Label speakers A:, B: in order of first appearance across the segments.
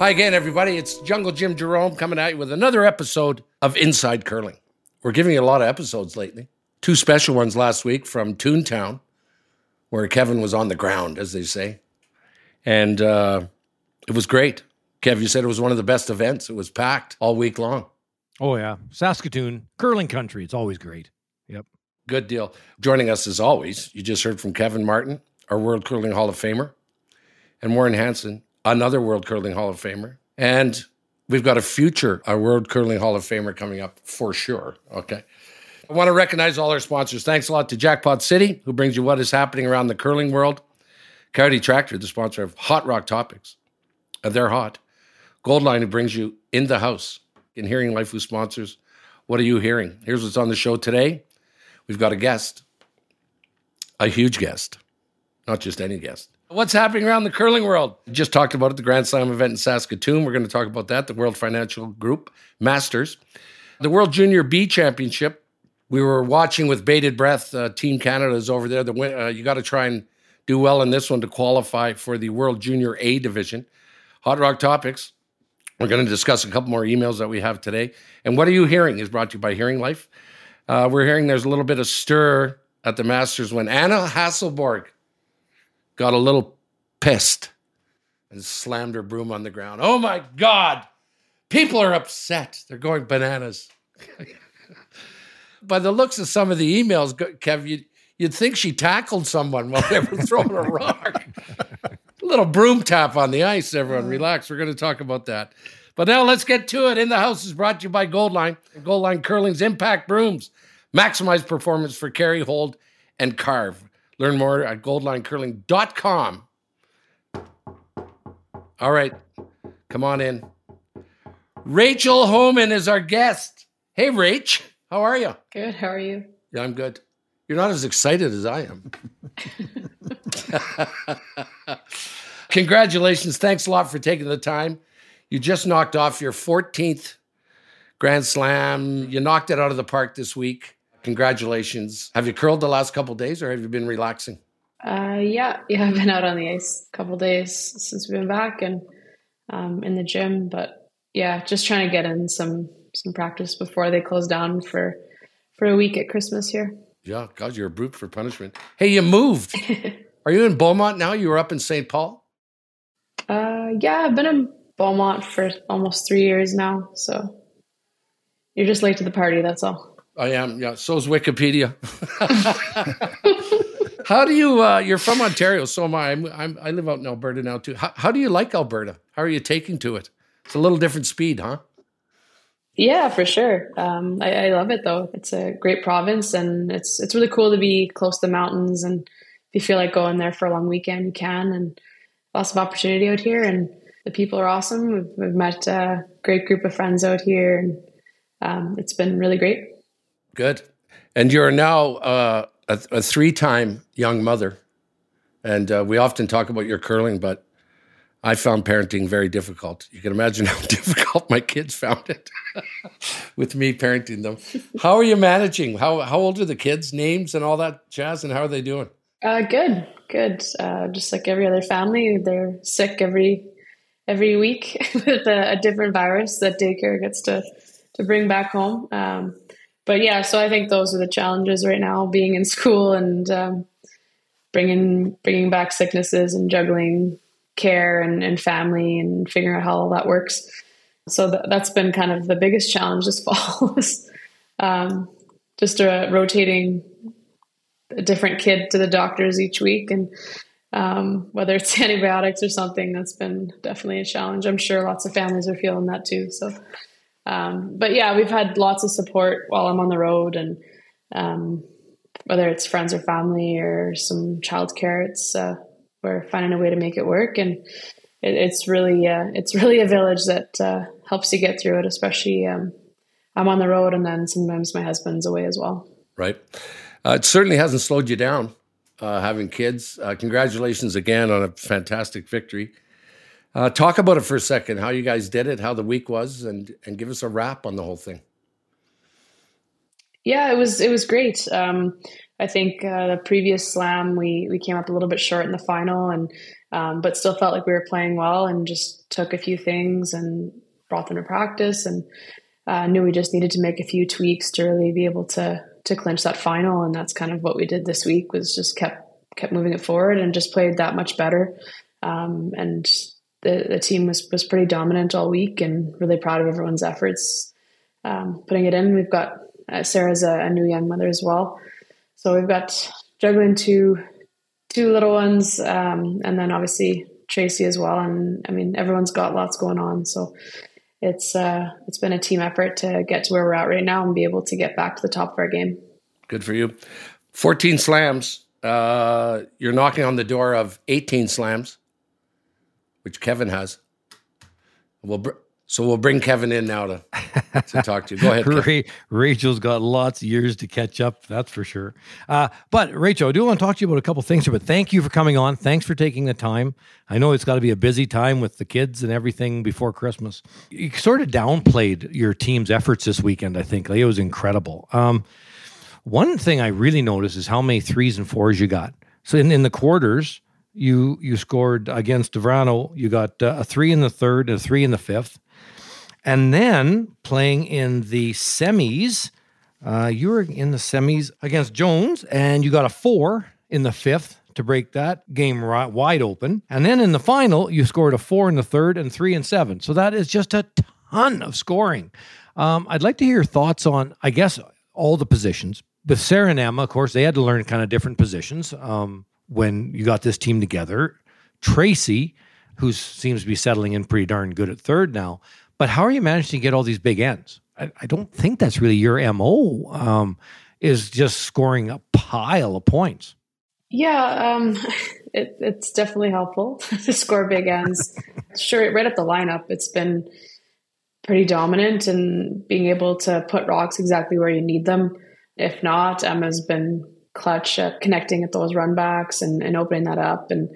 A: Hi again, everybody. It's Jungle Jim Jerome coming at you with another episode of Inside Curling. We're giving you a lot of episodes lately. Two special ones last week from Toontown, where Kevin was on the ground, as they say. And uh, it was great. Kev, you said it was one of the best events. It was packed all week long.
B: Oh, yeah. Saskatoon, curling country. It's always great. Yep.
A: Good deal. Joining us as always, you just heard from Kevin Martin, our World Curling Hall of Famer, and Warren Hansen, another World Curling Hall of Famer. And we've got a future a World Curling Hall of Famer coming up for sure. Okay. I want to recognize all our sponsors. Thanks a lot to Jackpot City, who brings you what is happening around the curling world. Kioti Tractor, the sponsor of Hot Rock Topics. They're hot. Goldline, who brings you in the house. In Hearing Life, who sponsors What Are You Hearing? Here's what's on the show today. We've got a guest, a huge guest, not just any guest. What's happening around the curling world? Just talked about it, the Grand Slam event in Saskatoon. We're going to talk about that, the World Financial Group Masters, the World Junior B Championship. We were watching with bated breath. Uh, Team Canada is over there. The uh, you got to try and do well in this one to qualify for the World Junior A division. Hot Rock Topics. We're going to discuss a couple more emails that we have today. And what are you hearing? Is brought to you by Hearing Life. Uh, we're hearing there's a little bit of stir at the Masters when Anna Hasselborg got a little pissed and slammed her broom on the ground. Oh my God! People are upset. They're going bananas. By the looks of some of the emails, Kev, you, you'd think she tackled someone while they were throwing a rock. a little broom tap on the ice, everyone. Uh-huh. Relax. We're going to talk about that. But now let's get to it. In the House is brought to you by Goldline. Goldline Curling's Impact Brooms. Maximize performance for carry, hold, and carve. Learn more at goldlinecurling.com. All right, come on in. Rachel Homan is our guest. Hey, Rach, how are you?
C: Good. How are you?
A: Yeah, I'm good. You're not as excited as I am. Congratulations. Thanks a lot for taking the time. You just knocked off your 14th Grand Slam. You knocked it out of the park this week. Congratulations. Have you curled the last couple days or have you been relaxing?
C: Uh, yeah, yeah, I've been out on the ice a couple days since we've been back and um, in the gym. But yeah, just trying to get in some some practice before they close down for for a week at Christmas here.
A: Yeah, God, you're a brute for punishment. Hey, you moved. Are you in Beaumont now? You were up in St. Paul.
C: Uh, yeah, I've been in Beaumont for almost three years now. So you're just late to the party. That's all.
A: I am. Yeah. So is Wikipedia. how do you? Uh, you're from Ontario, so am I. I'm, I'm, i live out in Alberta now too. How, how do you like Alberta? How are you taking to it? It's a little different speed, huh?
C: Yeah, for sure. Um, I, I, love it though. It's a great province, and it's it's really cool to be close to the mountains. And if you feel like going there for a long weekend, you can. And lots of opportunity out here, and the people are awesome. We've, we've met a great group of friends out here, and um, it's been really great.
A: Good. And you're now uh, a, a three time young mother. And uh, we often talk about your curling, but I found parenting very difficult. You can imagine how difficult my kids found it with me parenting them. How are you managing? How, how old are the kids? Names and all that jazz, and how are they doing?
C: Uh, good, good. Uh, just like every other family, they're sick every every week with a, a, different virus that daycare gets to to bring back home. Um, but yeah, so I think those are the challenges right now: being in school and um, bringing bringing back sicknesses and juggling care and, and family and figuring out how all that works. So th- that's been kind of the biggest challenge this fall. um, just uh, rotating a different kid to the doctors each week and um, whether it's antibiotics or something that's been definitely a challenge i'm sure lots of families are feeling that too so um, but yeah, we've had lots of support while I'm on the road, and um, whether it's friends or family or some childcare, it's uh, we're finding a way to make it work, and it, it's really uh, it's really a village that uh, helps you get through it. Especially um, I'm on the road, and then sometimes my husband's away as well.
A: Right. Uh, it certainly hasn't slowed you down uh, having kids. Uh, congratulations again on a fantastic victory. Uh, talk about it for a second, how you guys did it, how the week was, and and give us a wrap on the whole thing.
C: Yeah, it was it was great. Um, I think uh, the previous slam we we came up a little bit short in the final, and um, but still felt like we were playing well and just took a few things and brought them to practice and uh, knew we just needed to make a few tweaks to really be able to to clinch that final. And that's kind of what we did this week was just kept kept moving it forward and just played that much better. Um, and the, the team was was pretty dominant all week and really proud of everyone's efforts um, putting it in. We've got uh, Sarah's a, a, new young mother as well, so we've got juggling two two little ones, um, and then obviously Tracy as well. And I mean, everyone's got lots going on, so it's uh, it's been a team effort to get to where we're at right now and be able to get back to the top of our game.
A: Good for you. Fourteen slams. Uh, you're knocking on the door of 18 slams which Kevin has. We'll br- so we'll bring Kevin in now to, to talk to you. Go ahead.
B: Ray, Rachel's got lots of years to catch up, that's for sure. Uh, but Rachel, I do want to talk to you about a couple things here. But thank you for coming on. Thanks for taking the time. I know it's got to be a busy time with the kids and everything before Christmas. You sort of downplayed your team's efforts this weekend. I think like, it was incredible. Um, one thing I really noticed is how many threes and fours you got. So in, in the quarters, you you scored against Devrano. You got uh, a three in the third and a three in the fifth, and then playing in the semis, uh, you were in the semis against Jones, and you got a four in the fifth to break that game right, wide open. And then in the final, you scored a four in the third and three and seven. So that is just a ton of scoring. Um, I'd like to hear your thoughts on, I guess, all the positions. With Emma, of course, they had to learn kind of different positions. Um, when you got this team together. Tracy, who seems to be settling in pretty darn good at third now. But how are you managing to get all these big ends? I, I don't think that's really your MO, um, is just scoring a pile of points.
C: Yeah, um, it, it's definitely helpful to score big ends. sure, right at the lineup, it's been pretty dominant and being able to put rocks exactly where you need them. If not, Emma's been clutch at connecting at those runbacks and, and opening that up and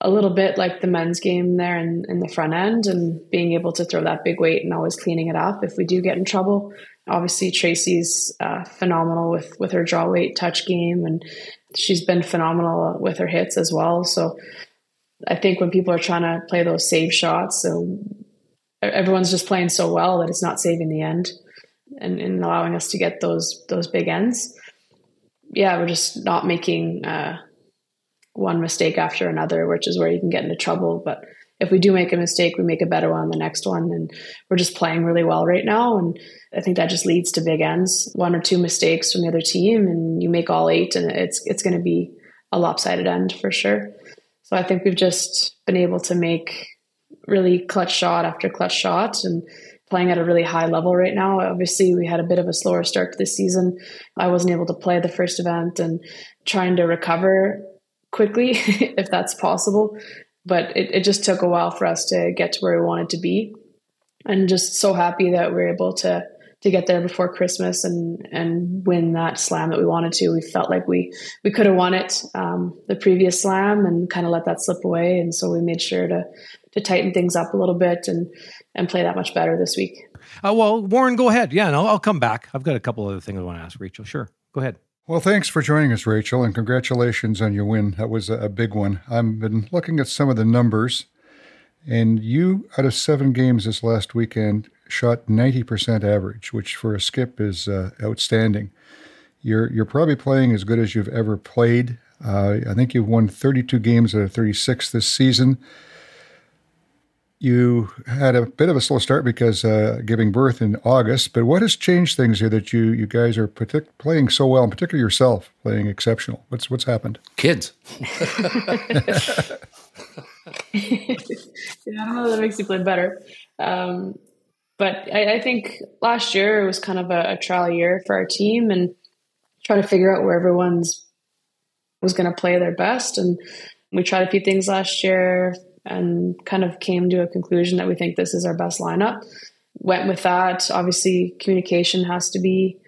C: a little bit like the men's game there in, in the front end and being able to throw that big weight and always cleaning it up if we do get in trouble. Obviously, Tracy's uh, phenomenal with with her draw weight touch game, and she's been phenomenal with her hits as well. So, I think when people are trying to play those save shots, so everyone's just playing so well that it's not saving the end and, and allowing us to get those those big ends yeah, we're just not making uh, one mistake after another, which is where you can get into trouble. But if we do make a mistake, we make a better one the next one. And we're just playing really well right now. And I think that just leads to big ends. One or two mistakes from the other team, and you make all eight, and it's it's going to be a lopsided end for sure. So I think we've just been able to make really clutch shot after clutch shot and playing at a really high level right now. Obviously, we had a bit of a slower start to the season. I wasn't able to play the first event and trying to recover quickly, if that's possible. But it, it just took a while for us to get to where we wanted to be. And just so happy that we are able to to get there before Christmas and and win that slam that we wanted to. We felt like we we could have won it um, the previous slam and kind of let that slip away, and so we made sure to to tighten things up a little bit and and play that much better this week.
B: Uh, well, Warren, go ahead. Yeah, no, I'll come back. I've got a couple other things I want to ask Rachel. Sure, go ahead.
D: Well, thanks for joining us, Rachel, and congratulations on your win. That was a big one. I've been looking at some of the numbers, and you, out of seven games this last weekend, shot 90% average, which for a skip is uh, outstanding. You're, you're probably playing as good as you've ever played. Uh, I think you've won 32 games out of 36 this season you had a bit of a slow start because uh, giving birth in August. But what has changed things here that you you guys are partic- playing so well, and particularly yourself playing exceptional? What's what's happened?
A: Kids.
C: yeah, I don't know that makes you play better. Um, but I, I, think last year it was kind of a, a trial year for our team and try to figure out where everyone's was going to play their best. And we tried a few things last year, and kind of came to a conclusion that we think this is our best lineup. Went with that. Obviously, communication has to be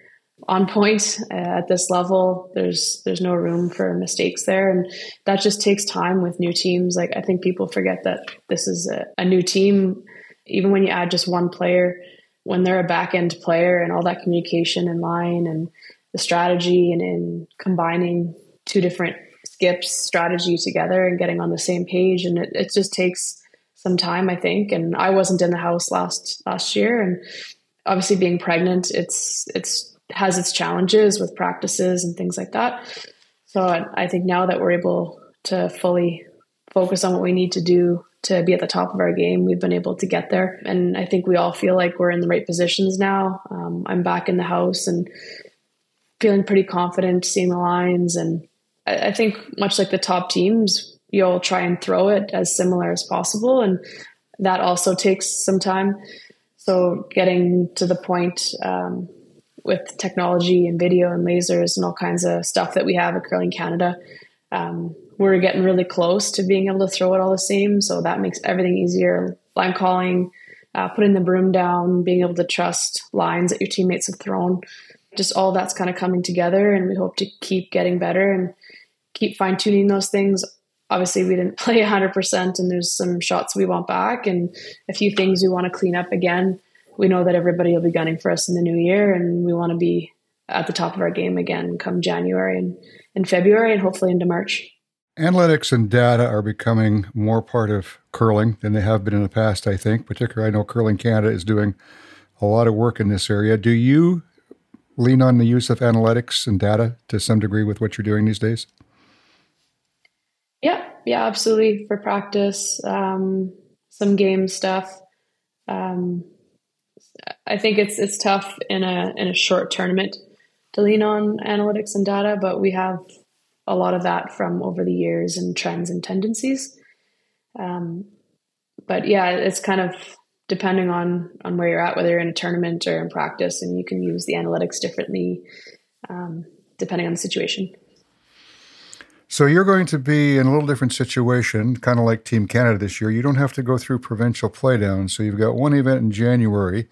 C: on point uh, at this level. There's there's no room for mistakes there, and that just takes time with new teams. Like I think people forget that this is a, a new team. Even when you add just one player, when they're a back end player, and all that communication in line and the strategy and in combining two different skips strategy together and getting on the same page. And it, it just takes some time, I think. And I wasn't in the house last last year, and obviously being pregnant, it's it's has its challenges with practices and things like that. So I, think now that we're able to fully focus on what we need to do to be at the top of our game, we've been able to get there. And I think we all feel like we're in the right positions now. Um, I'm back in the house and feeling pretty confident, seeing the lines. And I, I think, much like the top teams, you'll try and throw it as similar as possible. And that also takes some time. So, getting to the point um, with technology and video and lasers and all kinds of stuff that we have at Curling Canada, um, we're getting really close to being able to throw it all the same. So that makes everything easier. Line calling, uh, putting the broom down, being able to trust lines that your teammates have thrown. Just all that's kind of coming together, and we hope to keep getting better and keep fine tuning those things. Obviously, we didn't play 100%, and there's some shots we want back and a few things we want to clean up again. We know that everybody will be gunning for us in the new year, and we want to be at the top of our game again come January and, and February, and hopefully into March.
D: Analytics and data are becoming more part of curling than they have been in the past, I think. Particularly, I know Curling Canada is doing a lot of work in this area. Do you lean on the use of analytics and data to some degree with what you're doing these days?
C: Yeah, yeah, absolutely. For practice, um, some game stuff. Um, I think it's it's tough in a in a short tournament to lean on analytics and data, but we have a lot of that from over the years and trends and tendencies. Um, but yeah, it's kind of depending on on where you're at, whether you're in a tournament or in practice, and you can use the analytics differently um, depending on the situation.
D: So you're going to be in a little different situation, kind of like Team Canada this year. You don't have to go through provincial playdowns. so you've got one event in January,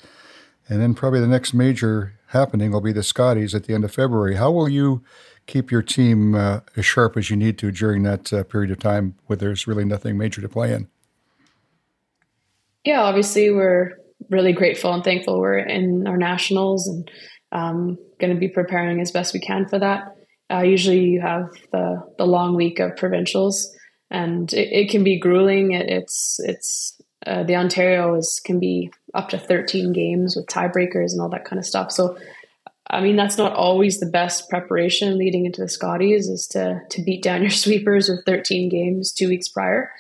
D: and then probably the next major happening will be the Scotties at the end of February. How will you keep your team uh, as sharp as you need to during that uh, period of time where there's really nothing major to play in?
C: Yeah, obviously we're really grateful and thankful we're in our nationals and um, going to be preparing as best we can for that. Uh, usually you have the the long week of provincials, and it, it can be grueling. It, it's it's uh, the Ontario is can be up to 13 games with tiebreakers and all that kind of stuff. So I mean, that's not always the best preparation leading into the Scotties is to to beat down your sweepers with 13 games two weeks prior.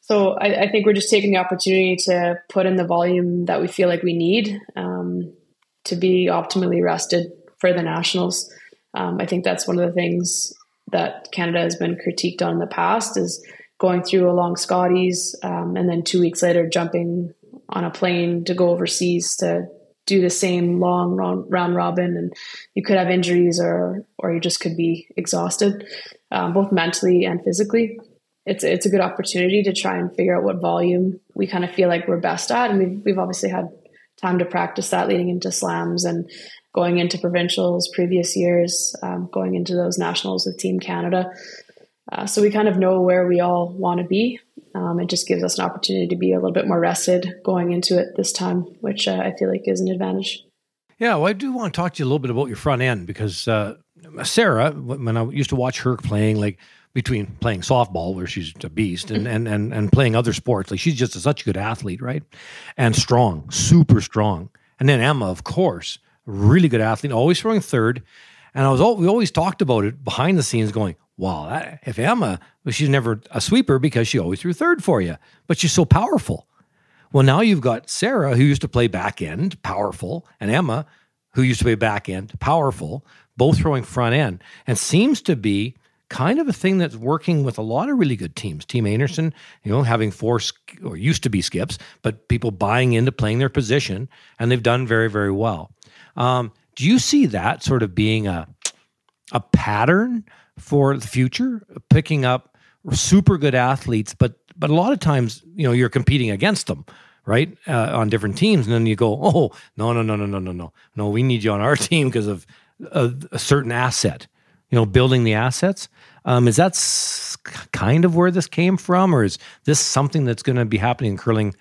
C: So I, I think we're just taking the opportunity to put in the volume that we feel like we need um, to be optimally rested for the nationals. Um, I think that's one of the things that Canada has been critiqued on in the past is going through a long Scotties um, and then two weeks later jumping on a plane to go overseas to do the same long round robin. And you could have injuries or or you just could be exhausted um, both mentally and physically. It's it's a good opportunity to try and figure out what volume we kind of feel like we're best at. And we've, we've obviously had time to practice that leading into slams and going into provincials previous years um, going into those nationals with team canada uh, so we kind of know where we all want to be um, it just gives us an opportunity to be a little bit more rested going into it this time, which uh, I feel like is an advantage.
B: Yeah, well, I do want to talk to you a little bit about your front end because uh, Sarah, when I used to watch her playing, like between playing softball, where she's a beast, and and and, and playing other sports, like she's just a, such a good athlete, right? And strong, super strong. And then Emma, of course, really good athlete, always throwing third. And I was we always talked about it behind the scenes, going, "Wow, that, if Emma, well, she's never a sweeper because she always threw third for you, but she's so powerful. Well, now you've got Sarah, who used to play back end, powerful, and Emma, who used to play back end, powerful, both throwing front end, and seems to be kind of a thing that's working with a lot of really good teams. Team Einarson, you know, having four or used to be skips, but people buying into playing their position, and they've done very, very well. Um, do you see that sort of being a a pattern for the future, picking up super good athletes, but but a lot of times, you know, you're competing against them, right, uh, on different teams, and then you go, oh, no, no, no, no, no, no, no, no, we need you on our team because of a, a, certain asset, you know, building the assets. Um, is that s- kind of where this came from, or is this something that's going to be happening in curling,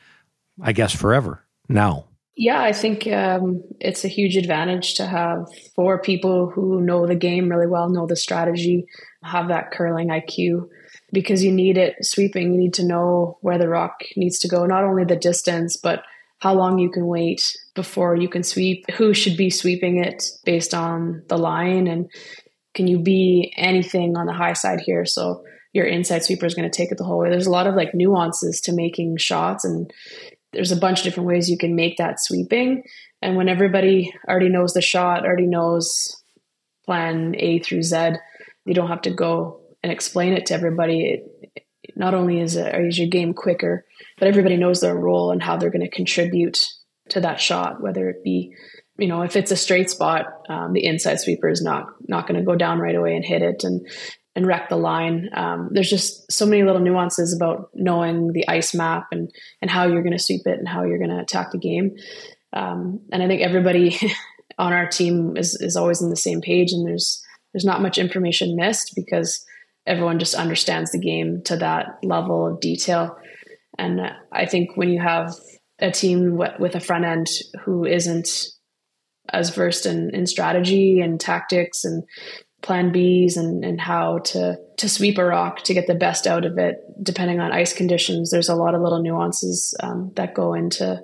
B: I guess, forever now?
C: Yeah, I think um, it's a huge advantage to have four people who know the game really well, know the strategy, have that curling IQ, because you need it sweeping. You need to know where the rock needs to go, not only the distance, but how long you can wait before you can sweep, who should be sweeping it based on the line, and can you be anything on the high side here? So your inside sweeper is going to take it the whole way. There's a lot of like nuances to making shots, and there's a bunch of different ways you can make that sweeping. And when everybody already knows the shot, already knows plan A through Z, you don't have to go and explain it to everybody. It, not only is, it, is your game quicker, but everybody knows their role and how they're going to contribute to that shot, whether it be, you know, if it's a straight spot, um, the inside sweeper is not not going to go down right away and hit it and and wreck the line. Um, there's just so many little nuances about knowing the ice map and and how you're going to sweep it and how you're going to attack the game. Um, and I think everybody on our team is is always on the same page, and there's there's not much information missed because everyone just understands the game to that level of detail. And I think when you have a team with a front end who isn't as versed in, in strategy and tactics and plan Bs and, and how to, to sweep a rock to get the best out of it, depending on ice conditions, there's a lot of little nuances um, that go into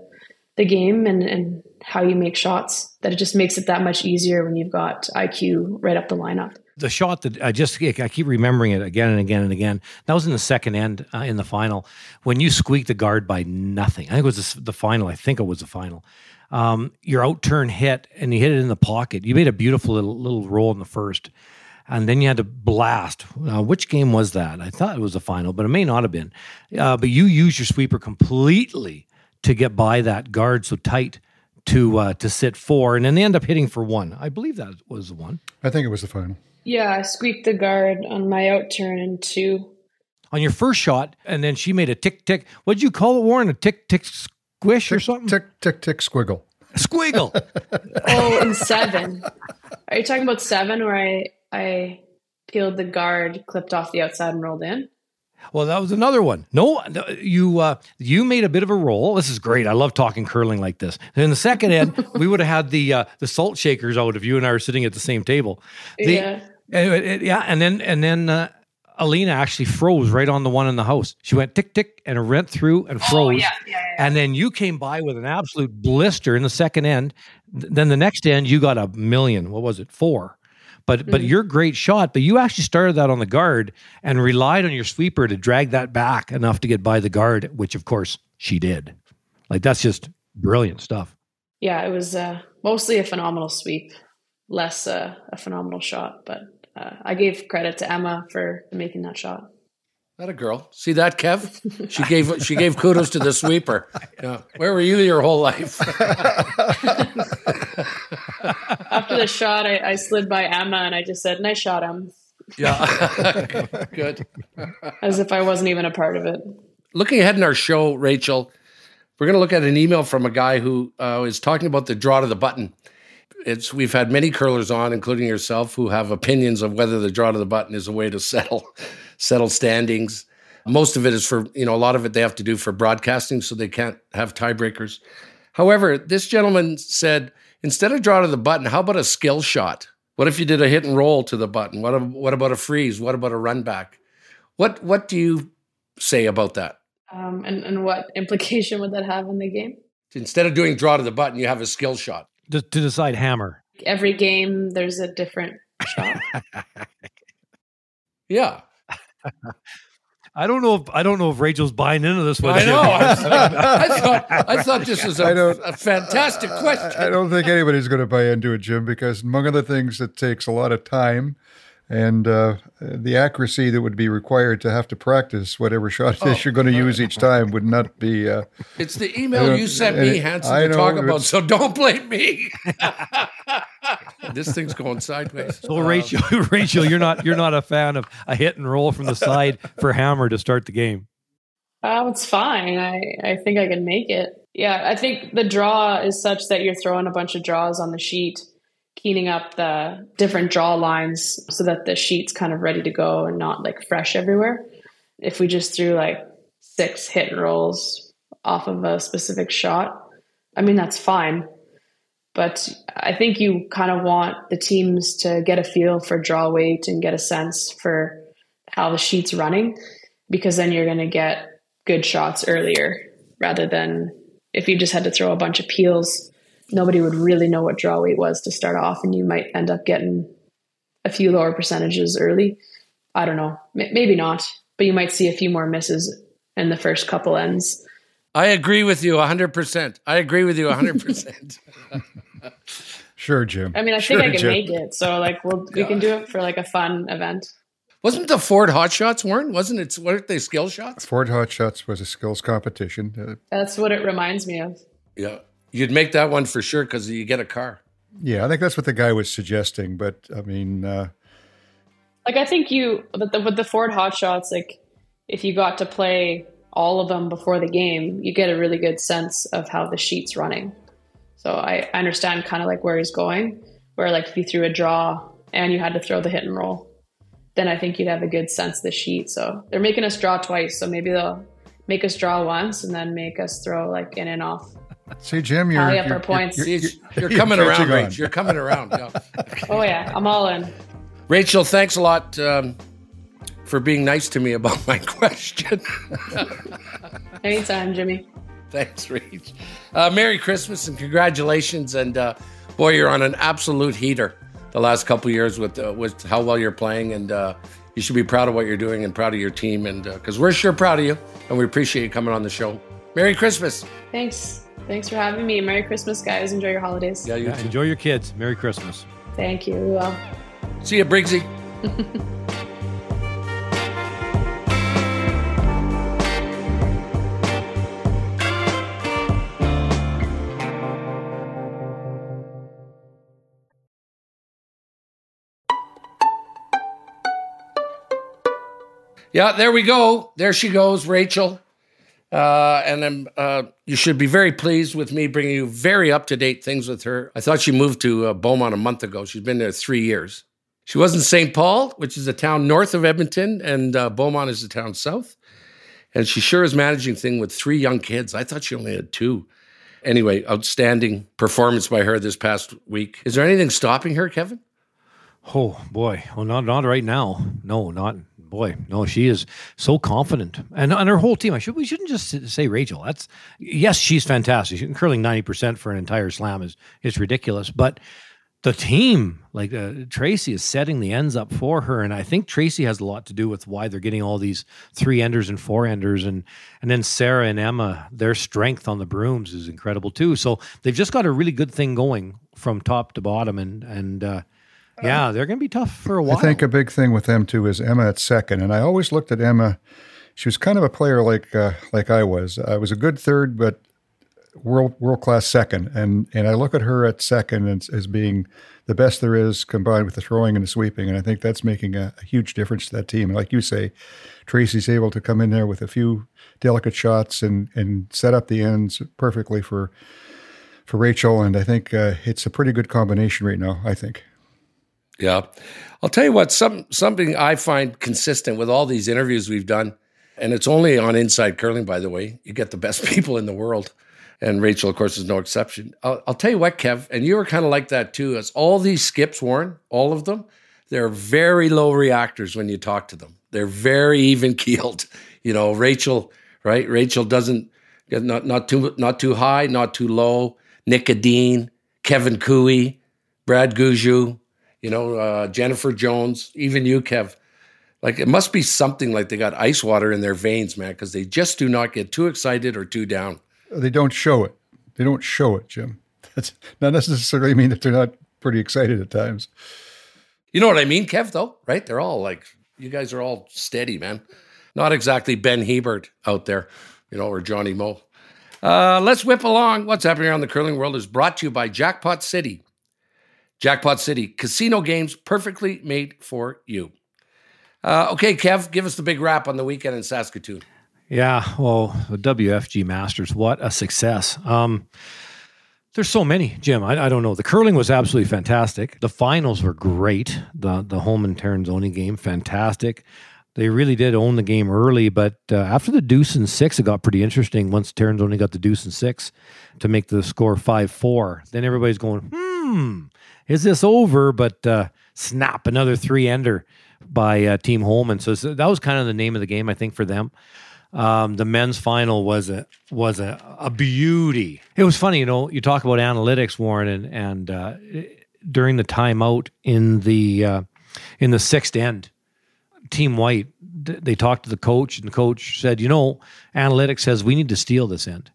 C: the game and, and how you make shots that it just makes it that much easier when you've got IQ right up the lineup
B: the shot that I just I keep remembering it again and again and again. That was in the second end uh, in the final when you squeaked the guard by nothing. I think it was the, final. I think it was the final. Um, your out turn hit and you hit it in the pocket. You made a beautiful little little roll in the first, and then you had to blast. Uh, which game was that? I thought it was the final, but it may not have been. Uh, but you used your sweeper completely to get by that guard so tight to uh, to sit four, and then they end up hitting for one. I believe that was the one.
D: I think it was the final.
C: Yeah, I squeaked the guard on my out turn in two.
B: On your first shot, and then she made a tick tick. What'd you call it, Warren? A tick tick squish
D: tick,
B: or something?
D: Tick tick tick squiggle.
B: Squiggle.
C: oh, and seven. Are you talking about seven where I I peeled the guard, clipped off the outside, and rolled in?
B: Well, that was another one. No, you uh, you made a bit of a roll. This is great. I love talking curling like this. And in the second end, we would have had the uh, the salt shakers out if you and I were sitting at the same table. The,
C: yeah.
B: It, it, yeah, and then and then uh, Alina actually froze right on the one in the house. She went tick tick and it went through and oh, froze. Oh,
C: yeah, yeah, yeah,
B: And then you came by with an absolute blister in the second end. Then the next end you got a million. What was it? Four. But mm-hmm. but your great shot. But you actually started that on the guard and relied on your sweeper to drag that back enough to get by the guard, which of course she did. Like that's just brilliant stuff.
C: Yeah, it was uh, mostly a phenomenal sweep, less uh, a phenomenal shot, but uh, I gave credit to Emma for making that shot.
A: That a girl. See that, Kev? She gave she gave kudos to the sweeper. Yeah. Where were you your whole life?
C: After the shot, I, I, slid by Emma and I just said, "Nice shot, Em."
A: Yeah, good.
C: As if I wasn't even a part of it.
A: Looking ahead in our show, Rachel, we're going to look at an email from a guy who uh, is talking about the draw to the button it's we've had many curlers on, including yourself, who have opinions of whether the draw to the button is a way to settle settle standings. Most of it is for you know a lot of it they have to do for broadcasting, so they can't have tiebreakers. However, this gentleman said instead of draw to the button, how about a skill shot? What if you did a hit and roll to the button? What what about a freeze? What about a run back? What what do you say about that?
C: Um, and and what implication would that have in the game?
A: Instead of doing draw to the button, you have a skill shot
B: to, to decide hammer.
C: Every game, there's a different shot.
A: yeah.
B: I don't know if I don't know if Rachel's buying into this one.
A: I know. I, I, thought I thought this was a, a fantastic question.
D: I don't think anybody's going to buy into it, Jim, because among other things, it takes a lot of time and uh, the accuracy that would be required to have to practice whatever shot oh, you're going to use each time would not be. Uh,
A: it's the email you sent me, Hansen, to talk about, so don't blame me. this thing's going sideways.
B: So um, Rachel, Rachel, you're not you're not a fan of a hit and roll from the side for Hammer to start the game.
C: Oh, it's fine. I I think I can make it. Yeah, I think the draw is such that you're throwing a bunch of draws on the sheet keening up the different draw lines so that the sheet's kind of ready to go and not like fresh everywhere. If we just threw like six hit rolls off of a specific shot, I mean, that's fine. But I think you kind of want the teams to get a feel for draw weight and get a sense for how the sheet's running because then you're going to get good shots earlier rather than if you just had to throw a bunch of peels, nobody would really know what draw weight was to start off, and you might end up getting a few lower percentages early. I don't know, M- maybe not, but you might see a few more misses in the first couple ends.
A: I agree with you 100%. I agree with you 100%.
D: sure, Jim.
C: I mean, I
D: sure,
C: think I can
D: Jim.
C: make it. So, like, we'll, we can do it for like a fun event.
A: Wasn't the Ford Hot Shots, Warren? Wasn't it, weren't they skill shots?
D: Ford Hot Shots was a skills competition. Uh,
C: That's what it reminds me of.
A: Yeah. You'd make that one for sure because you get a car.
D: yeah, I think that's what the guy was suggesting. But I mean, uh,
C: Like, I think you, but the, with the Ford Hot Shots, like, if you got to play all of them before the game, you get a really good sense of how the sheet's running. So I, I understand kind of like where he's going. Where like if you threw a draw and you had to throw the hit and roll, then I think you'd have a good sense of the sheet. So they're making us draw twice. So maybe they'll make us draw once and then make us throw like in and off.
D: See, Jim, you're,
C: Tally up
D: you're-
C: our points.
A: See,
D: you're-
A: it's- you're, coming around,
D: catching on.
A: Rach. You're coming around. Yeah.
C: Oh yeah, I'm all in.
A: Rachel, thanks a lot um, for being nice to me about my question.
C: Anytime, Jimmy.
A: thanks, Rach. Uh, Merry Christmas and congratulations. And uh, boy, you're on an absolute heater the last couple years with uh, with how well you're playing. And uh, you should be proud of what you're doing and proud of your team. And because we're sure proud of you and we appreciate you coming on the show. Merry Christmas.
C: Thanks. Thanks for having me. Merry Christmas, guys. Enjoy your holidays.
A: Yeah, you
B: Yeah, enjoy your kids. Merry Christmas.
C: Thank you. We will.
A: See you, Briggsy. Yeah, there we go. There she goes, Rachel. Uh, and uh, you should be very pleased with me bringing you very up to date things with her. I thought she moved to uh, Beaumont a month ago. She's been there three years. She was in St. Paul, which is a town north of Edmonton, and uh, Beaumont is a town south. And she sure is managing thing with three young kids. I thought she only had two. Anyway, outstanding performance by her this past week. Is there anything stopping her, Kevin?
B: Oh boy, well not not right now. No, not boy. No, she is so confident, and and her whole team. I should we shouldn't just say Rachel. That's yes, she's fantastic. She, curling ninety percent for an entire slam is is ridiculous, but the team like uh, Tracy is setting the ends up for her, and I think Tracy has a lot to do with why they're getting all these three enders and four enders, and and then Sarah and Emma, their strength on the brooms is incredible too. So they've just got a really good thing going from top to bottom, and and. Uh, yeah, they're going to be tough for a while.
D: I think a big thing with them too is Emma at second, and I always looked at Emma. She was kind of a player like uh, like I was. I was a good third, but world world class second, and and I look at her at second as, as being the best there is combined with the throwing and the sweeping, and I think that's making a, a huge difference to that team. And like you say, Tracy's able to come in there with a few delicate shots and and set up the ends perfectly for for Rachel, and I think uh, it's a pretty good combination right now. I think.
A: Yeah. I'll tell you what, some something I find consistent with all these interviews we've done, and it's only on Inside Curling, by the way. You get the best people in the world. And Rachel, of course, is no exception. I'll, I'll tell you what, Kev, and you were kind of like that too. As all these skips, Warren, all of them, they're very low reactors when you talk to them. They're very even keeled. You know, Rachel, right? Rachel doesn't get not not too not too high, not too low. Nicodine, Kevin Cooey, Brad Gushue, you know, uh, Jennifer Jones, even you, Kev. Like it must be something like they got ice water in their veins, man, because they just do not get too excited or too down.
D: They don't show it. They don't show it, Jim. That's not necessarily mean that they're not pretty excited at times.
A: You know what I mean, Kev? Though, right? They're all like, you guys are all steady, man. Not exactly Ben Hebert out there, you know, or Johnny Mo. Uh, let's whip along. What's happening around the curling world is brought to you by Jackpot City. Jackpot City, casino games perfectly made for you. Uh, okay, Kev, give us the big wrap on the weekend in Saskatoon.
B: Yeah, well, the WFG Masters, what a success. Um, there's so many, Jim. I, I don't know. The curling was absolutely fantastic. The finals were great. The the home and Tirinzoni game, fantastic. They really did own the game early, but uh, after the deuce and six, it got pretty interesting. Once Tirinzoni got the deuce and six to make the score five four, then everybody's going, "Hmm, is this over?" But uh, snap, another three ender by uh, Team Homan. So, so that was kind of the name of the game, I think, for them. Um, the men's final was a was a, a beauty. It was funny, you know. You talk about analytics, Warren, and and uh, during the timeout in the uh, in the sixth end, Team White they talked to the coach, and the coach said, "You know, analytics says we need to steal this end."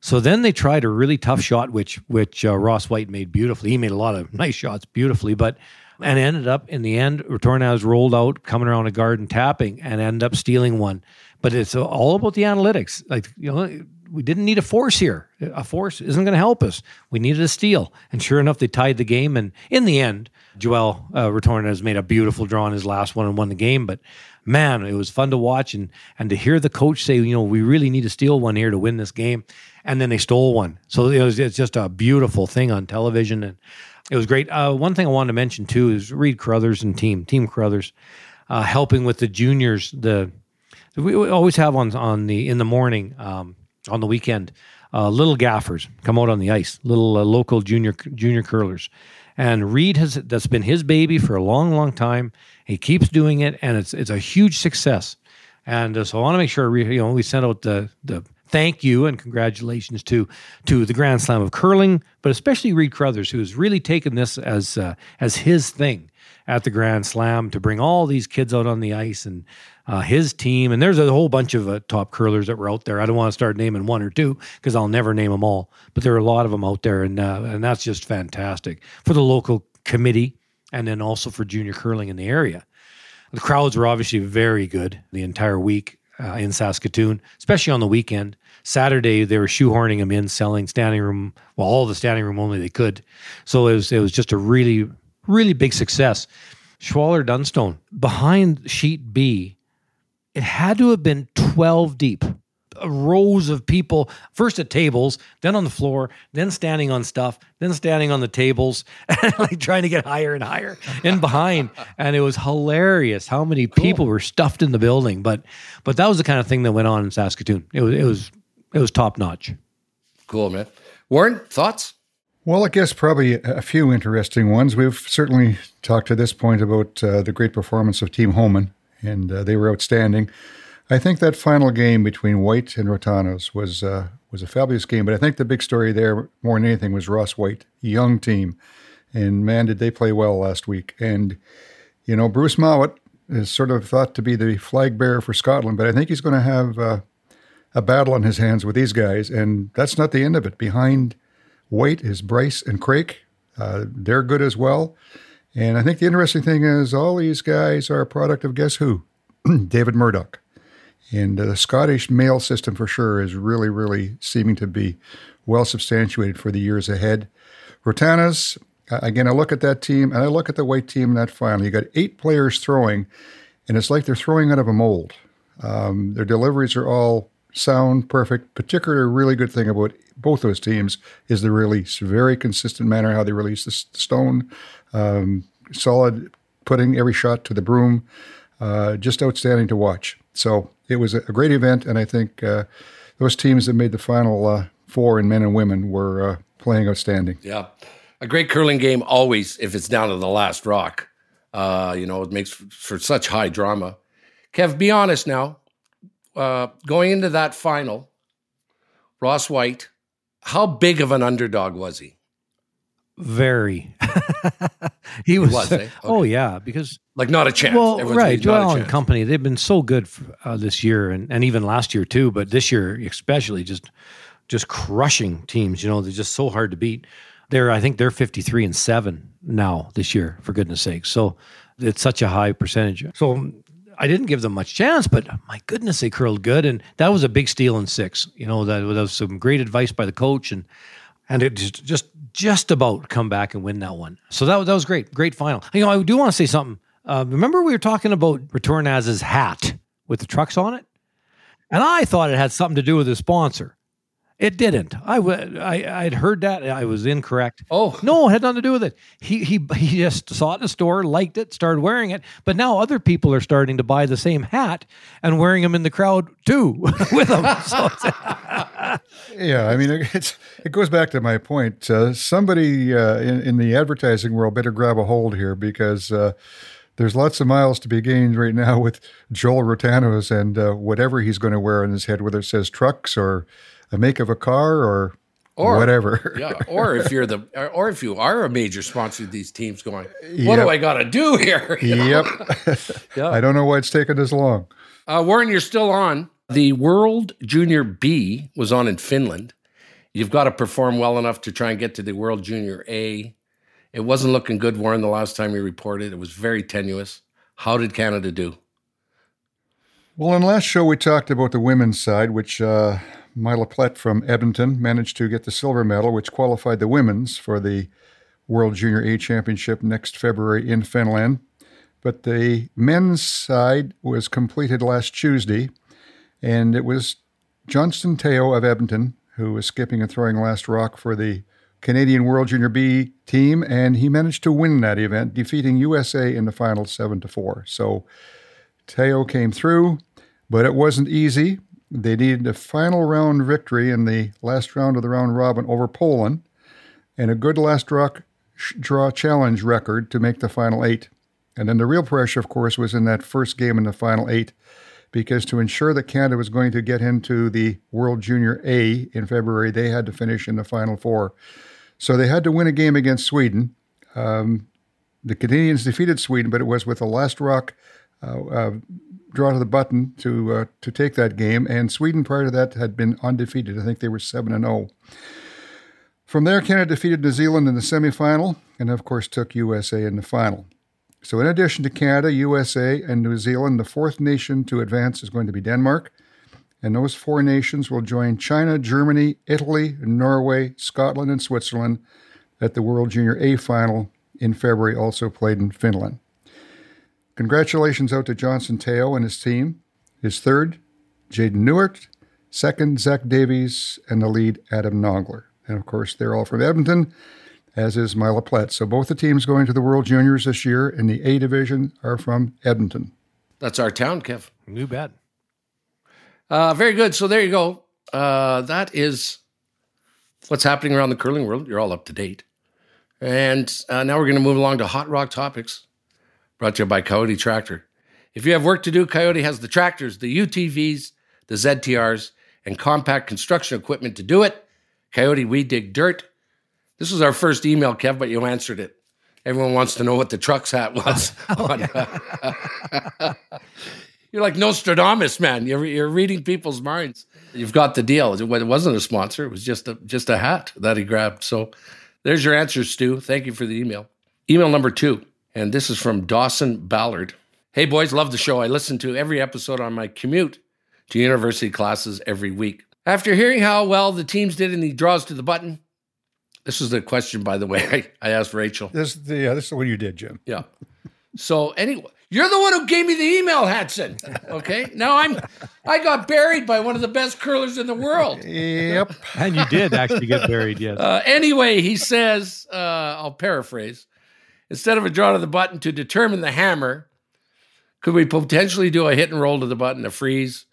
B: So then they tried a really tough shot, which which uh, Ross White made beautifully. He made a lot of nice shots beautifully, but and ended up in the end, Retornaz rolled out, coming around a guard and tapping, and ended up stealing one. But it's all about the analytics. Like, you know, we didn't need a force here. A force isn't going to help us. We needed a steal. And sure enough, they tied the game. And in the end, Joel uh, has made a beautiful draw in his last one and won the game. But man, it was fun to watch and and to hear the coach say, you know, we really need to steal one here to win this game. And then they stole one. So it was it's just a beautiful thing on television. And it was great. Uh, one thing I wanted to mention too is Reid Carruthers and team, Team Carruthers, uh, helping with the juniors, the we always have on on the in the morning um, on the weekend. Uh, little gaffers come out on the ice, little uh, local junior junior curlers, and Reid has that's been his baby for a long, long time. He keeps doing it, and it's it's a huge success. And uh, so I want to make sure we, you know we sent out the the thank you and congratulations to to the Grand Slam of curling, but especially Reid Carruthers, who has really taken this as uh, as his thing at the Grand Slam to bring all these kids out on the ice and uh, his team. And there's a whole bunch of uh, top curlers that were out there. I don't want to start naming one or two because I'll never name them all, but there are a lot of them out there, and uh, and that's just fantastic for the local committee and then also for junior curling in the area. The crowds were obviously very good the entire week uh, in Saskatoon, especially on the weekend. Saturday they were shoehorning them in, selling standing room, well, all the standing room only they could. So it was it was just a really really big success. Schwaller Dunstone behind sheet B it had to have been 12 deep. Uh, rows of people first at tables then on the floor then standing on stuff then standing on the tables like trying to get higher and higher and behind. And it was hilarious how many people were stuffed in the building. But but that was the kind of thing that went on in Saskatoon. It was it was it was top notch
A: cool man Warren thoughts
D: well, I guess probably a few interesting ones. We've certainly talked to this point about uh, the great performance of Team Homan and uh, they were outstanding. I think that final game between White and Retornaz was uh, was a fabulous game. But I think the big story there, more than anything, was Ross White, young team, and man, did they play well last week. And you know, Bruce Mouat is sort of thought to be the flag bearer for Scotland, but I think he's going to have uh, a battle on his hands with these guys, and that's not the end of it. Behind White is Bryce and Craik. Uh, they're good as well. And I think the interesting thing is all these guys are a product of guess who? David Murdoch. And the Scottish male system for sure is really, really seeming to be well substantiated for the years ahead. Retornaz, again, I look at that team and I look at the white team in that final. You got eight players throwing, and it's like they're throwing out of a mold. Um, their deliveries are all sound, perfect. Particularly, really good thing about both those teams is the release. Very consistent manner how they release the stone. Um, solid, putting every shot to the broom. Uh, just outstanding to watch. So it was a great event, and I think uh, those teams that made the final uh, four in men and women were uh, playing outstanding.
A: Yeah, a great curling game always if it's down to the last rock. Uh, you know, it makes for such high drama. Kev, be honest now. Uh, going into that final, Ross White, how big of an underdog was he?
B: Very. he was. was eh? okay. Oh yeah, because
A: like not a chance.
B: Well, Everyone's right, Joel and Company. They've been so good for, uh, this year, and, and even last year too. But this year especially, just just crushing teams. You know, they're just so hard to beat. They're I think they're fifty three and seven now this year. For goodness sake, so it's such a high percentage. So I didn't give them much chance, but my goodness, they curled good, and that was a big steal in six. You know, that, was some great advice by the coach, and and it just just just about come back and win that one. So that that was great, great final. You know, I do want to say something. Uh, remember we were talking about Retornaz's hat with the trucks on it, and I thought it had something to do with the sponsor. It didn't. I, w- I I'd heard that. I was incorrect.
A: Oh.
B: no, it had nothing to do with it. He he he just saw it in the store, liked it, started wearing it. But now other people are starting to buy the same hat and wearing them in the crowd too with them. So
D: Yeah, I mean, it's it goes back to my point. Uh, somebody uh, in, in the advertising world better grab a hold here because uh, there's lots of miles to be gained right now with Joel Retornaz and uh, whatever he's going to wear on his head, whether it says trucks or a make of a car or,
A: Or-
D: whatever.
A: Yeah, or if you're the, or- if you are a major sponsor of these teams, going, what do I got to do here?
D: yep.
A: Yeah.
D: I don't know why it's taken this long.
A: Uh, Warren, you're still on. The World Junior B was on in Finland. You've got to perform well enough to try and get to the World Junior A. It wasn't looking good, Warren, the last time you reported. It was very tenuous. How did Canada do?
D: Well, in last show, we talked about the women's side, which uh, Myla Plett from Edmonton managed to get the silver medal, which qualified the women's for the World Junior A Championship next February in Finland. But the men's side was completed last Tuesday, and it was Johnson Tao of Edmonton who was skipping and throwing last rock for the Canadian World Junior B team, and he managed to win that event, defeating USA in the final seven to four. So Tao came through, but it wasn't easy. They needed a final round victory in the last round of the round robin over Poland and a good last draw, draw challenge record to make the final eight. And then the real pressure, of course, was in that first game in the final eight, because to ensure that Canada was going to get into the World Junior A in February, they had to finish in the final four. So they had to win a game against Sweden. Um, the Canadians defeated Sweden, but it was with a last rock uh, uh, draw to the button to uh, to take that game. And Sweden prior to that had been undefeated. I think they were seven and zero. From there, Canada defeated New Zealand in the semifinal, and of course took USA in the final. So, in addition to Canada, USA, and New Zealand, the fourth nation to advance is going to be Denmark. And those four nations will join China, Germany, Italy, Norway, Scotland, and Switzerland at the World Junior A final in February, also played in Finland. Congratulations out to Johnson Tao and his team. His third, Jaedon Neuert. Second, Zach Davies. And the lead, Adam Naugler. And of course, they're all from Edmonton, as is Myla Plett. So both the teams going to the World Juniors this year in the A division are from Edmonton.
A: That's our town, Kev.
B: New bad.
A: Uh, very good. So there you go. Uh, that is what's happening around the curling world. You're all up to date. And uh, now we're going to move along to Hot Rock Topics, brought to you by Kioti Tractor. If you have work to do, Kioti has the tractors, the UTVs, the ZTRs, and compact construction equipment to do it. Kioti, we dig dirt. This was our first email, Kev, but you answered it. Everyone wants to know what the truck's hat was. Oh, you're like Nostradamus, man. You're, you're reading people's minds. You've got the deal. It wasn't a sponsor. It was just a just a hat that he grabbed. So there's your answer, Stu. Thank you for the email. Email number two, and this is from Dawson Ballard. Hey boys, love the show. I listen to every episode on my commute to university classes every week. After hearing how well the teams did in the draws to the button, this is the question, by the way, I, I asked Rachel.
D: This, yeah, this is what you did, Jim.
A: Yeah. So anyway, you're the one who gave me the email, Hudson. Okay. Now I'm I got buried by one of the best curlers in the world.
D: Yep.
B: And you did actually get buried, yes.
A: Uh, anyway, he says, uh, I'll paraphrase. Instead of a draw to the button to determine the hammer, could we potentially do a hit and roll to the button, a freeze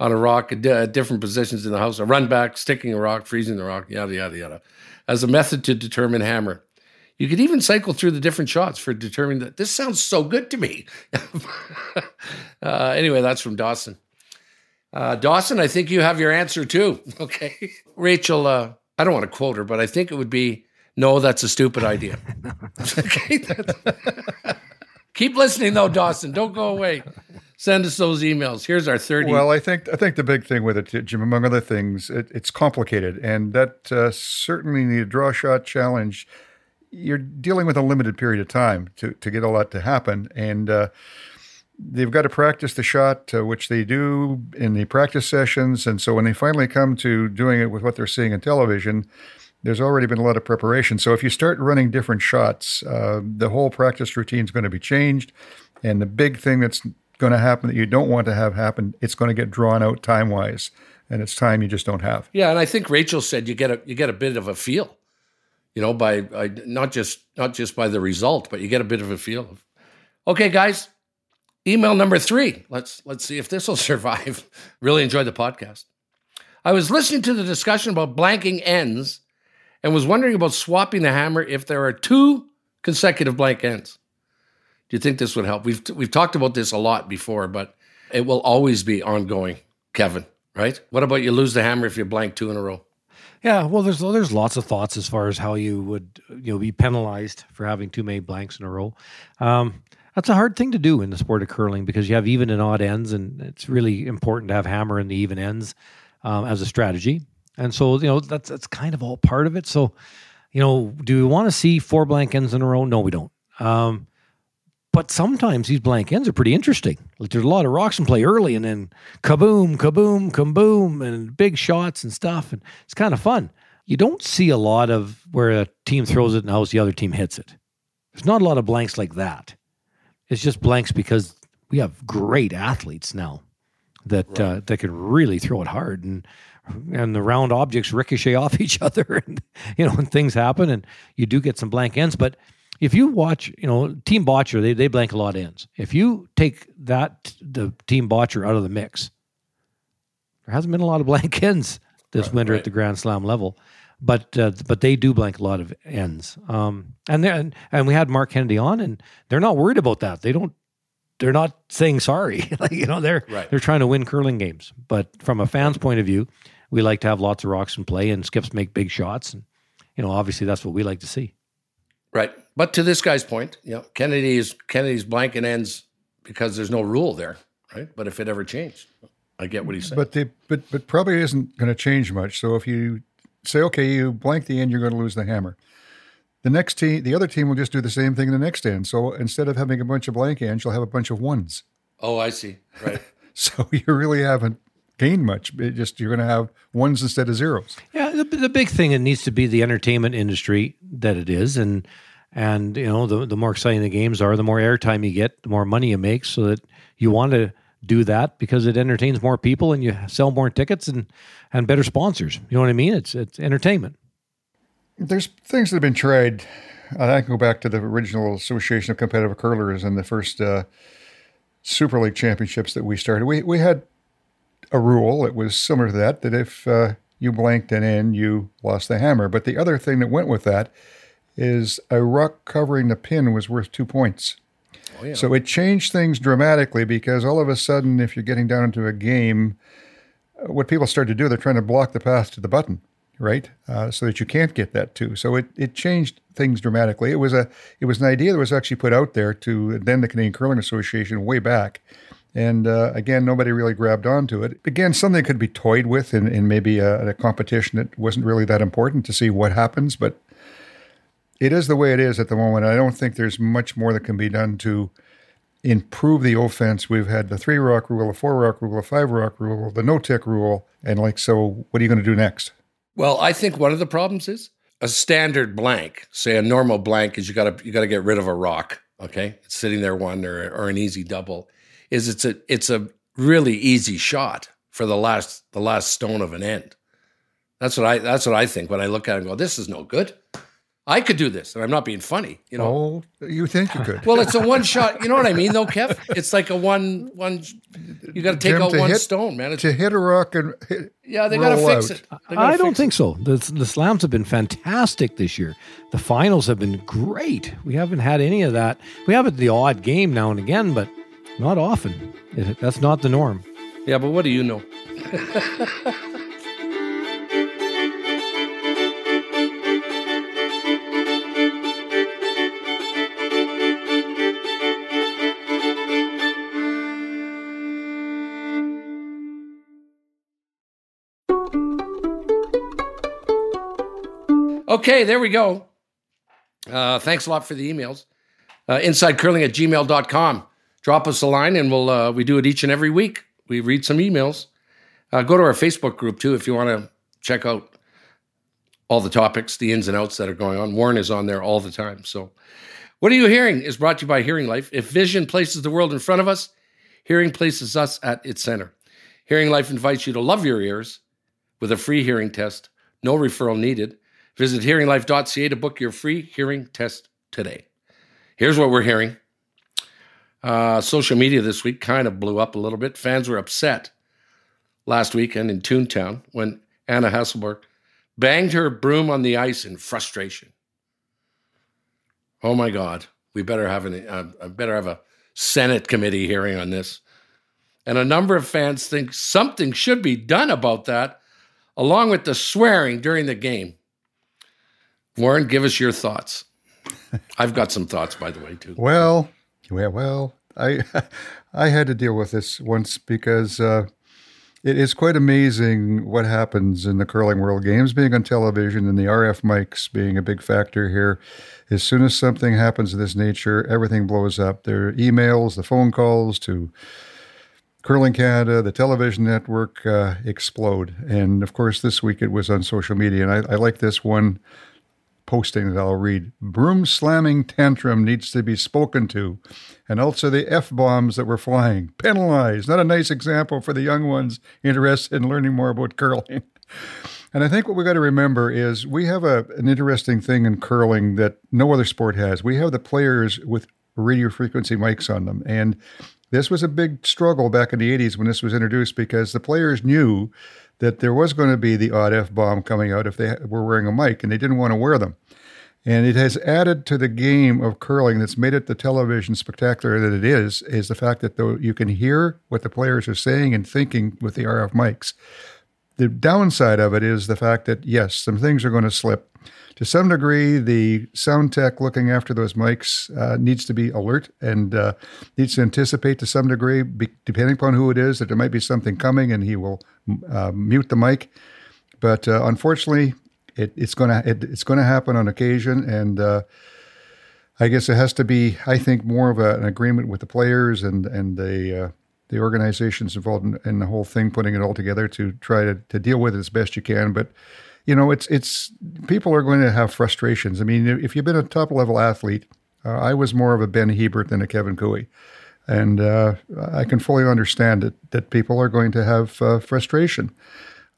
A: on a rock at di- different positions in the house, a run back, sticking a rock, freezing the rock, yada, yada, yada, as a method to determine hammer? You could even cycle through the different shots for determining that. This sounds so good to me. uh, anyway, that's from Dawson. Uh, Dawson, I think you have your answer too. Okay. Rachel, uh, I don't want to quote her, but I think it would be no, that's a stupid idea. okay. Keep listening though, Dawson. Don't go away. Send us those emails. Here's our third
D: Well, I think I think the big thing with it, Jim, among other things, it, it's complicated, and that uh, certainly the draw shot challenge. You're dealing with a limited period of time to to get a lot to happen, and uh, they've got to practice the shot, uh, which they do in the practice sessions, and so when they finally come to doing it with what they're seeing in television. There's already been a lot of preparation. So if you start running different shots, uh, the whole practice routine is going to be changed. And the big thing that's going to happen that you don't want to have happen, it's going to get drawn out time wise. and it's time you just don't have.
A: Yeah, and I think Rachel said you get a you get a bit of a feel, you know, by, by not just not just by the result, but you get a bit of a feel of. Okay, guys, email number three. Let's let's see if this will survive. really enjoyed the podcast. I was listening to the discussion about blanking ends, and was wondering about swapping the hammer if there are two consecutive blank ends. Do you think this would help? We've we've talked about this a lot before, but it will always be ongoing, Kevin. Right? What about you lose the hammer if you blank two in a row?
B: Yeah, well, there's there's lots of thoughts as far as how you would you know be penalized for having too many blanks in a row. Um, that's a hard thing to do in the sport of curling because you have even and odd ends, and it's really important to have hammer in the even ends um, as a strategy. And so you know that's that's kind of all part of it. So you know, do we want to see four blank ends in a row? No, we don't. Um, but sometimes these blank ends are pretty interesting. Like there's a lot of rocks in play early, and then kaboom, kaboom, kaboom, and big shots and stuff, and it's kind of fun. You don't see a lot of where a team throws it and how the other team hits it. There's not a lot of blanks like that. It's just blanks because we have great athletes now that right. uh, that can really throw it hard, and and the round objects ricochet off each other, and you know, and things happen, and you do get some blank ends, but if you watch, you know, Team Bottcher, they, they blank a lot of ends. If you take that, the Team Bottcher out of the mix, there hasn't been a lot of blank ends this right, winter right. at the Grand Slam level. But uh, but they do blank a lot of ends. Um, and and and we had Marc Kennedy on, and they're not worried about that. They don't. They're not saying sorry. like you know, they're right. they're trying to win curling games. But from a fan's point of view, we like to have lots of rocks in play, and skips make big shots, and you know, obviously that's what we like to see.
A: Right. But to this guy's point, you know, Kennedy's Kennedy's blanking ends because there's no rule there, right? But if it ever changed, I get what he's saying.
D: But the but but probably isn't going to change much. So if you say, okay, you blank the end, you're going to lose the hammer. The next team, the other team will just do the same thing in the next end. So instead of having a bunch of blank ends, you'll have a bunch of ones.
A: Oh, I see. Right.
D: so you really haven't gained much. It just you're going to have ones instead of zeros.
B: Yeah, the, the big thing it needs to be the entertainment industry that it is, and and you know, the the more exciting the games are, the more airtime you get, the more money you make. So that you want to do that because it entertains more people and you sell more tickets and and better sponsors. You know what I mean? It's it's entertainment.
D: There's things that have been tried. I can go back to the original Association of Competitive Curlers and the first uh, Super League championships that we started. We we had a rule that was similar to that that if uh, you blanked an in, you lost the hammer. But the other thing that went with that is a ruck covering the pin was worth two points. Oh, yeah. So it changed things dramatically because all of a sudden, if you're getting down into a game, uh, what people start to do, they're trying to block the path to the button, right? Uh, so that you can't get that too. So it, it changed things dramatically. It was a it was an idea that was actually put out there to then the Canadian Curling Association way back. And uh, again, nobody really grabbed onto it. Again, something could be toyed with in, in maybe a, a competition that wasn't really that important to see what happens. But it is the way it is at the moment. I don't think there's much more that can be done to improve the offense. We've had the three rock rule, a four rock rule, a five rock rule, the no tick rule, and like, so what are you going to do next?
A: Well, I think one of the problems is a standard blank. Say a normal blank is you got to you got to get rid of a rock. Okay, it's sitting there one or or an easy double. Is it's a it's a really easy shot for the last the last stone of an end. That's what I that's what I think when I look at it and go, this is no good. I could do this, and I'm not being funny. You know,
D: oh, you think you could?
A: well, it's a one shot. You know what I mean, though, Kev? It's like a one one. You got to take out one
D: hit,
A: stone, man. It's,
D: to hit a rock and hit,
A: yeah, they got to fix it.
B: I don't think it. so. The, the slams have been fantastic this year. The finals have been great. We haven't had any of that. We have the odd game now and again, but not often. It, that's not the norm.
A: Yeah, but what do you know? Okay, there we go. Uh, thanks a lot for the emails. Uh, insidecurling at gmail.com. Drop us a line and we'll uh, we do it each and every week. We read some emails. Uh, go to our Facebook group too if you want to check out all the topics, the ins and outs that are going on. Warren is on there all the time. So, what are you hearing is brought to you by Hearing Life. If vision places the world in front of us, hearing places us at its center. Hearing Life invites you to love your ears with a free hearing test, no referral needed. Visit hearinglife.ca to book your free hearing test today. Here's what we're hearing. Uh, social media this week kind of blew up a little bit. Fans were upset last weekend in Toontown when Anna Hasselborg banged her broom on the ice in frustration. Oh my God, we better have an uh, better have a Senate committee hearing on this. And a number of fans think something should be done about that, along with the swearing during the game. Warren, give us your thoughts. I've got some thoughts, by the way, too.
D: Well, well, well, I I had to deal with this once because uh, it is quite amazing what happens in the curling world. Games being on television and the RF mics being a big factor here. As soon as something happens of this nature, everything blows up. There are emails, the phone calls to Curling Canada, the television network uh, explode. And of course, this week it was on social media. And I, I like this one posting that I'll read. Broom slamming tantrum needs to be spoken to. And also the F bombs that were flying. Penalized. Not a nice example for the young ones interested in learning more about curling. And I think what we've got to remember is we have a, an interesting thing in curling that no other sport has. We have the players with radio frequency mics on them. And this was a big struggle back in the 80s when this was introduced because the players knew that there was going to be the odd F bomb coming out if they were wearing a mic and they didn't want to wear them. And it has added to the game of curling that's made it the television spectacular that it is, is the fact that though you can hear what the players are saying and thinking with the RF mics. The downside of it is the fact that, yes, some things are going to slip to some degree, the sound tech looking after those mics uh, needs to be alert and uh, needs to anticipate to some degree, be, depending upon who it is, that there might be something coming and he will uh, mute the mic. But uh, unfortunately, it, it's going to it, it's going to happen on occasion, and uh, I guess it has to be, I think, more of a, an agreement with the players and and the uh, the organizations involved in, in, the whole thing, putting it all together to try to, to deal with it as best you can. But you know, it's it's people are going to have frustrations. I mean, if you've been a top level athlete, uh, I was more of a Ben Hebert than a Kevin Koe. And uh, I can fully understand it, that people are going to have uh, frustration.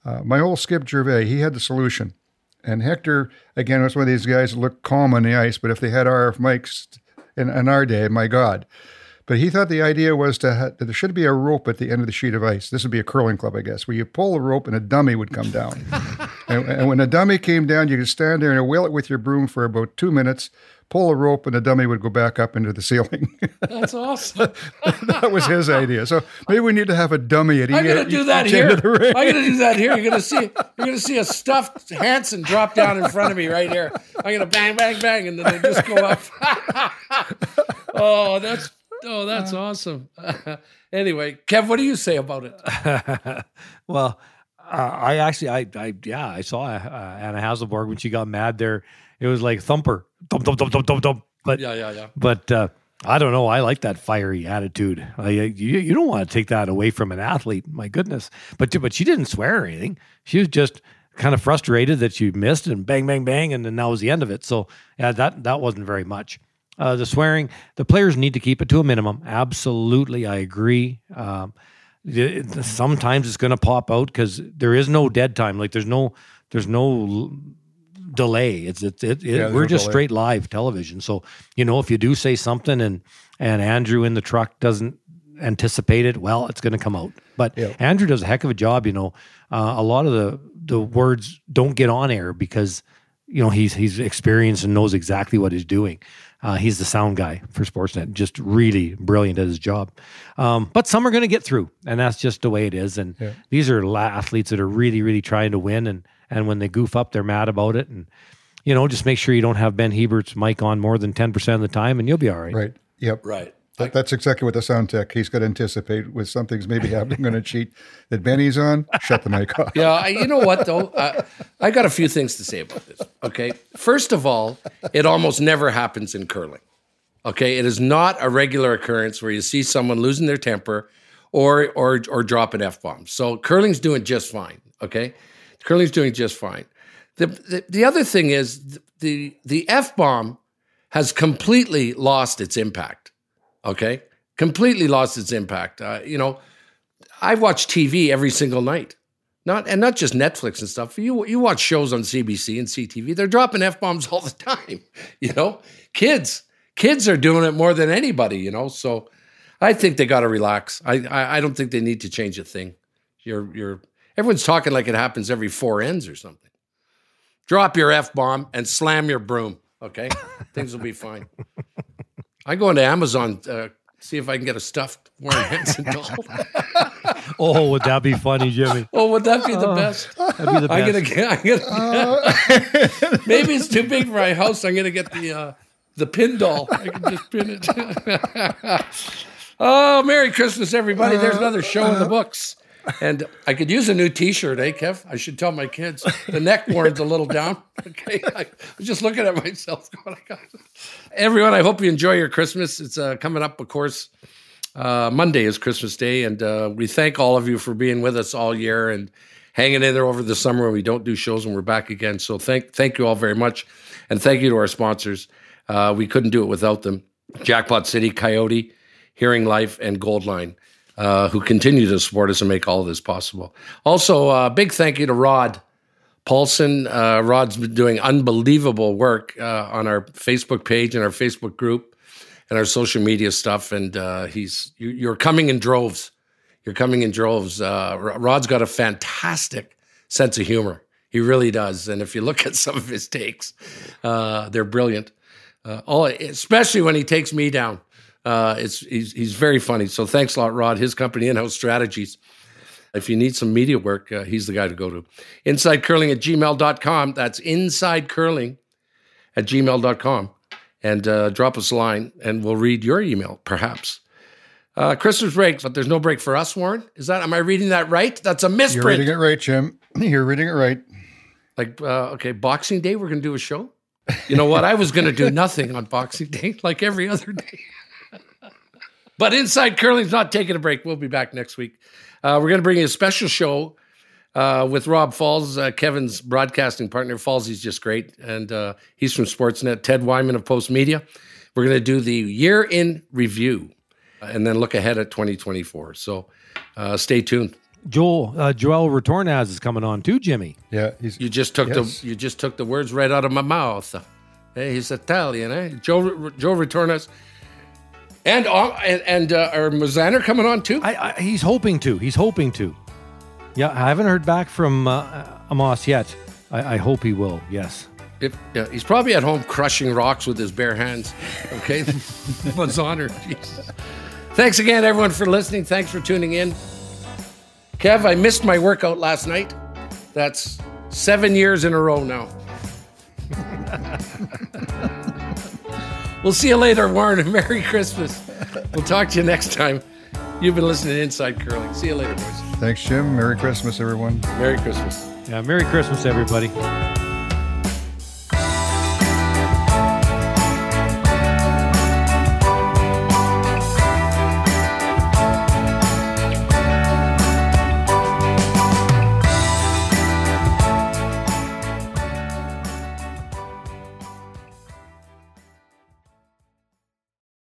D: Uh, my old Skip Gervais, he had the solution. And Hector, again, was one of these guys that looked calm on the ice, but if they had RF mics in, in our day, my God, but he thought the idea was to ha- that there should be a rope at the end of the sheet of ice. This would be a curling club, I guess, where you pull the rope and a dummy would come down. and, and, when a dummy came down, you could stand there and wheel it with your broom for about two minutes, pull a rope, and the dummy would go back up into the ceiling.
A: That's awesome.
D: that was his idea. So maybe we need to have a dummy at each
A: I'm going to do that here. I'm going to do that here. You're going to see. You're going to see a stuffed Hansen drop down in front of me right here. I'm going to bang, bang, bang, and then they just go up. oh, that's Oh, that's uh, awesome. anyway, Kev, what do you say about it?
B: well, uh, I actually, I, I, yeah, I saw uh, Anna Hasselborg when she got mad there. It was like thumper, thump, thump, thump, thump, thump, thump. But
A: yeah, yeah, yeah.
B: But uh, I don't know. I like that fiery attitude. Like, you, you don't want to take that away from an athlete. My goodness. But but she didn't swear or anything. She was just kind of frustrated that she missed and bang, bang, bang, and then that was the end of it. So yeah, that that wasn't very much. Uh, the swearing, the players need to keep it to a minimum. Absolutely, I agree. Um, sometimes it's going to pop out because there is no dead time. Like there's no there's no delay. It's it, it, yeah, we're just delay. straight live television. So you know if you do say something and and Andrew in the truck doesn't anticipate it, well, it's going to come out. But yeah. Andrew does a heck of a job. You know, uh, a lot of the the words don't get on air because you know he's he's experienced and knows exactly what he's doing. Uh, he's the sound guy for Sportsnet, just really brilliant at his job. Um, but some are going to get through, and that's just the way it is. And yeah. these are athletes that are really, really trying to win, and and when they goof up, they're mad about it. And you know, just make sure you don't have Ben Hebert's mic on more than ten percent of the time, and you'll be all right.
D: Right. Yep.
A: Right.
D: That, that's exactly what the sound tech. He's got to anticipate with something's maybe happening going to cheat that Benny's on. Shut the mic off.
A: Yeah, I, you know what though, uh, I got a few things to say about this. Okay, first of all, it almost never happens in curling. Okay, it is not a regular occurrence where you see someone losing their temper or or or dropping f bombs. So curling's doing just fine. Okay, curling's doing just fine. The the, the other thing is the the f bomb has completely lost its impact Okay, completely lost its impact. Uh, you know, I watch TV every single night. Not and not just Netflix and stuff. You you watch shows on CBC and CTV. They're dropping f bombs all the time. You know, kids kids are doing it more than anybody. You know, so I think they got to relax. I, I I don't think they need to change a thing. You're you're everyone's talking like it happens every four ends or something. Drop your f bomb and slam your broom. Okay, things will be fine. I go into Amazon. Uh, see if I can get a stuffed Warren Hansen doll.
B: Oh, would that be funny, Jimmy?
A: oh, would that be the best?
B: That'd be the
A: I'm gonna get. I'm gonna, maybe it's too big for my house. I'm gonna get the uh, the pin doll. I can just pin it. oh, Merry Christmas, everybody! There's another show in the books, and I could use a new T-shirt, eh, Kev? I should tell my kids the neck warren's a little down. Okay, I was just looking at myself. Everyone, I hope you enjoy your Christmas. It's uh, coming up, of course. Uh, Monday is Christmas Day, and uh, we thank all of you for being with us all year and hanging in there over the summer when we don't do shows and we're back again. So thank thank you all very much, and thank you to our sponsors. Uh, we couldn't do it without them. Jackpot City, Kioti, Hearing Life, and Goldline, uh, who continue to support us and make all of this possible. Also, uh, big thank you to Rod. Paulson, uh, Rod's been doing unbelievable work uh, on our Facebook page and our Facebook group and our social media stuff. And uh, he's you, you're coming in droves. You're coming in droves. Rod's got a fantastic sense of humor. He really does. And if you look at some of his takes, they're brilliant. All, especially when he takes me down. Uh, it's he's, he's very funny. So thanks a lot, Rod. His company, In House Strategies. If you need some media work, uh, he's the guy to go to. Insidecurling at gmail.com. That's insidecurling at gmail.com. And uh, drop us a line and we'll read your email, perhaps. Uh, Christmas break, but there's no break for us, Warren. Is that, am I reading that right? That's a misprint.
D: You're reading it right, Jim. You're reading it right.
A: Like, uh, okay, Boxing Day, we're going to do a show. You know what? I was going to do nothing on Boxing Day, like every other day. But Inside Curling's not taking a break. We'll be back next week. Uh, we're going to bring you a special show uh, with Rob Faulds, uh, Kevin's broadcasting partner. Faulds, he's just great. And uh, he's from Sportsnet. Ted Wyman of Postmedia. We're going to do the year in review and then look ahead at 2024. So uh, stay tuned.
B: Joel uh, Joel Retornaz is coming on too, Jimmy.
D: Yeah, he's
A: You just took
D: Yes.
A: the you just took the words right out of my mouth. Hey, he's Italian, eh? Joe Joe Retornaz, and uh, and, and uh, are Mosaner coming on too?
B: I, I, he's hoping to. He's hoping to. Yeah, I haven't heard back from uh, Amos yet. I, I hope he will. Yes.
A: If, yeah, he's probably at home crushing rocks with his bare hands. Okay, Mosaner. Jesus. Thanks again, everyone, for listening. Thanks for tuning in. Kev, I missed my workout last night. That's seven years in a row now. we'll see you later, Warren, and Merry Christmas. We'll talk to you next time. You've been listening to Inside Curling. See you later, boys.
D: thanks, Jim. Merry Christmas, everyone.
A: Merry Christmas.
B: Yeah. Merry Christmas, everybody.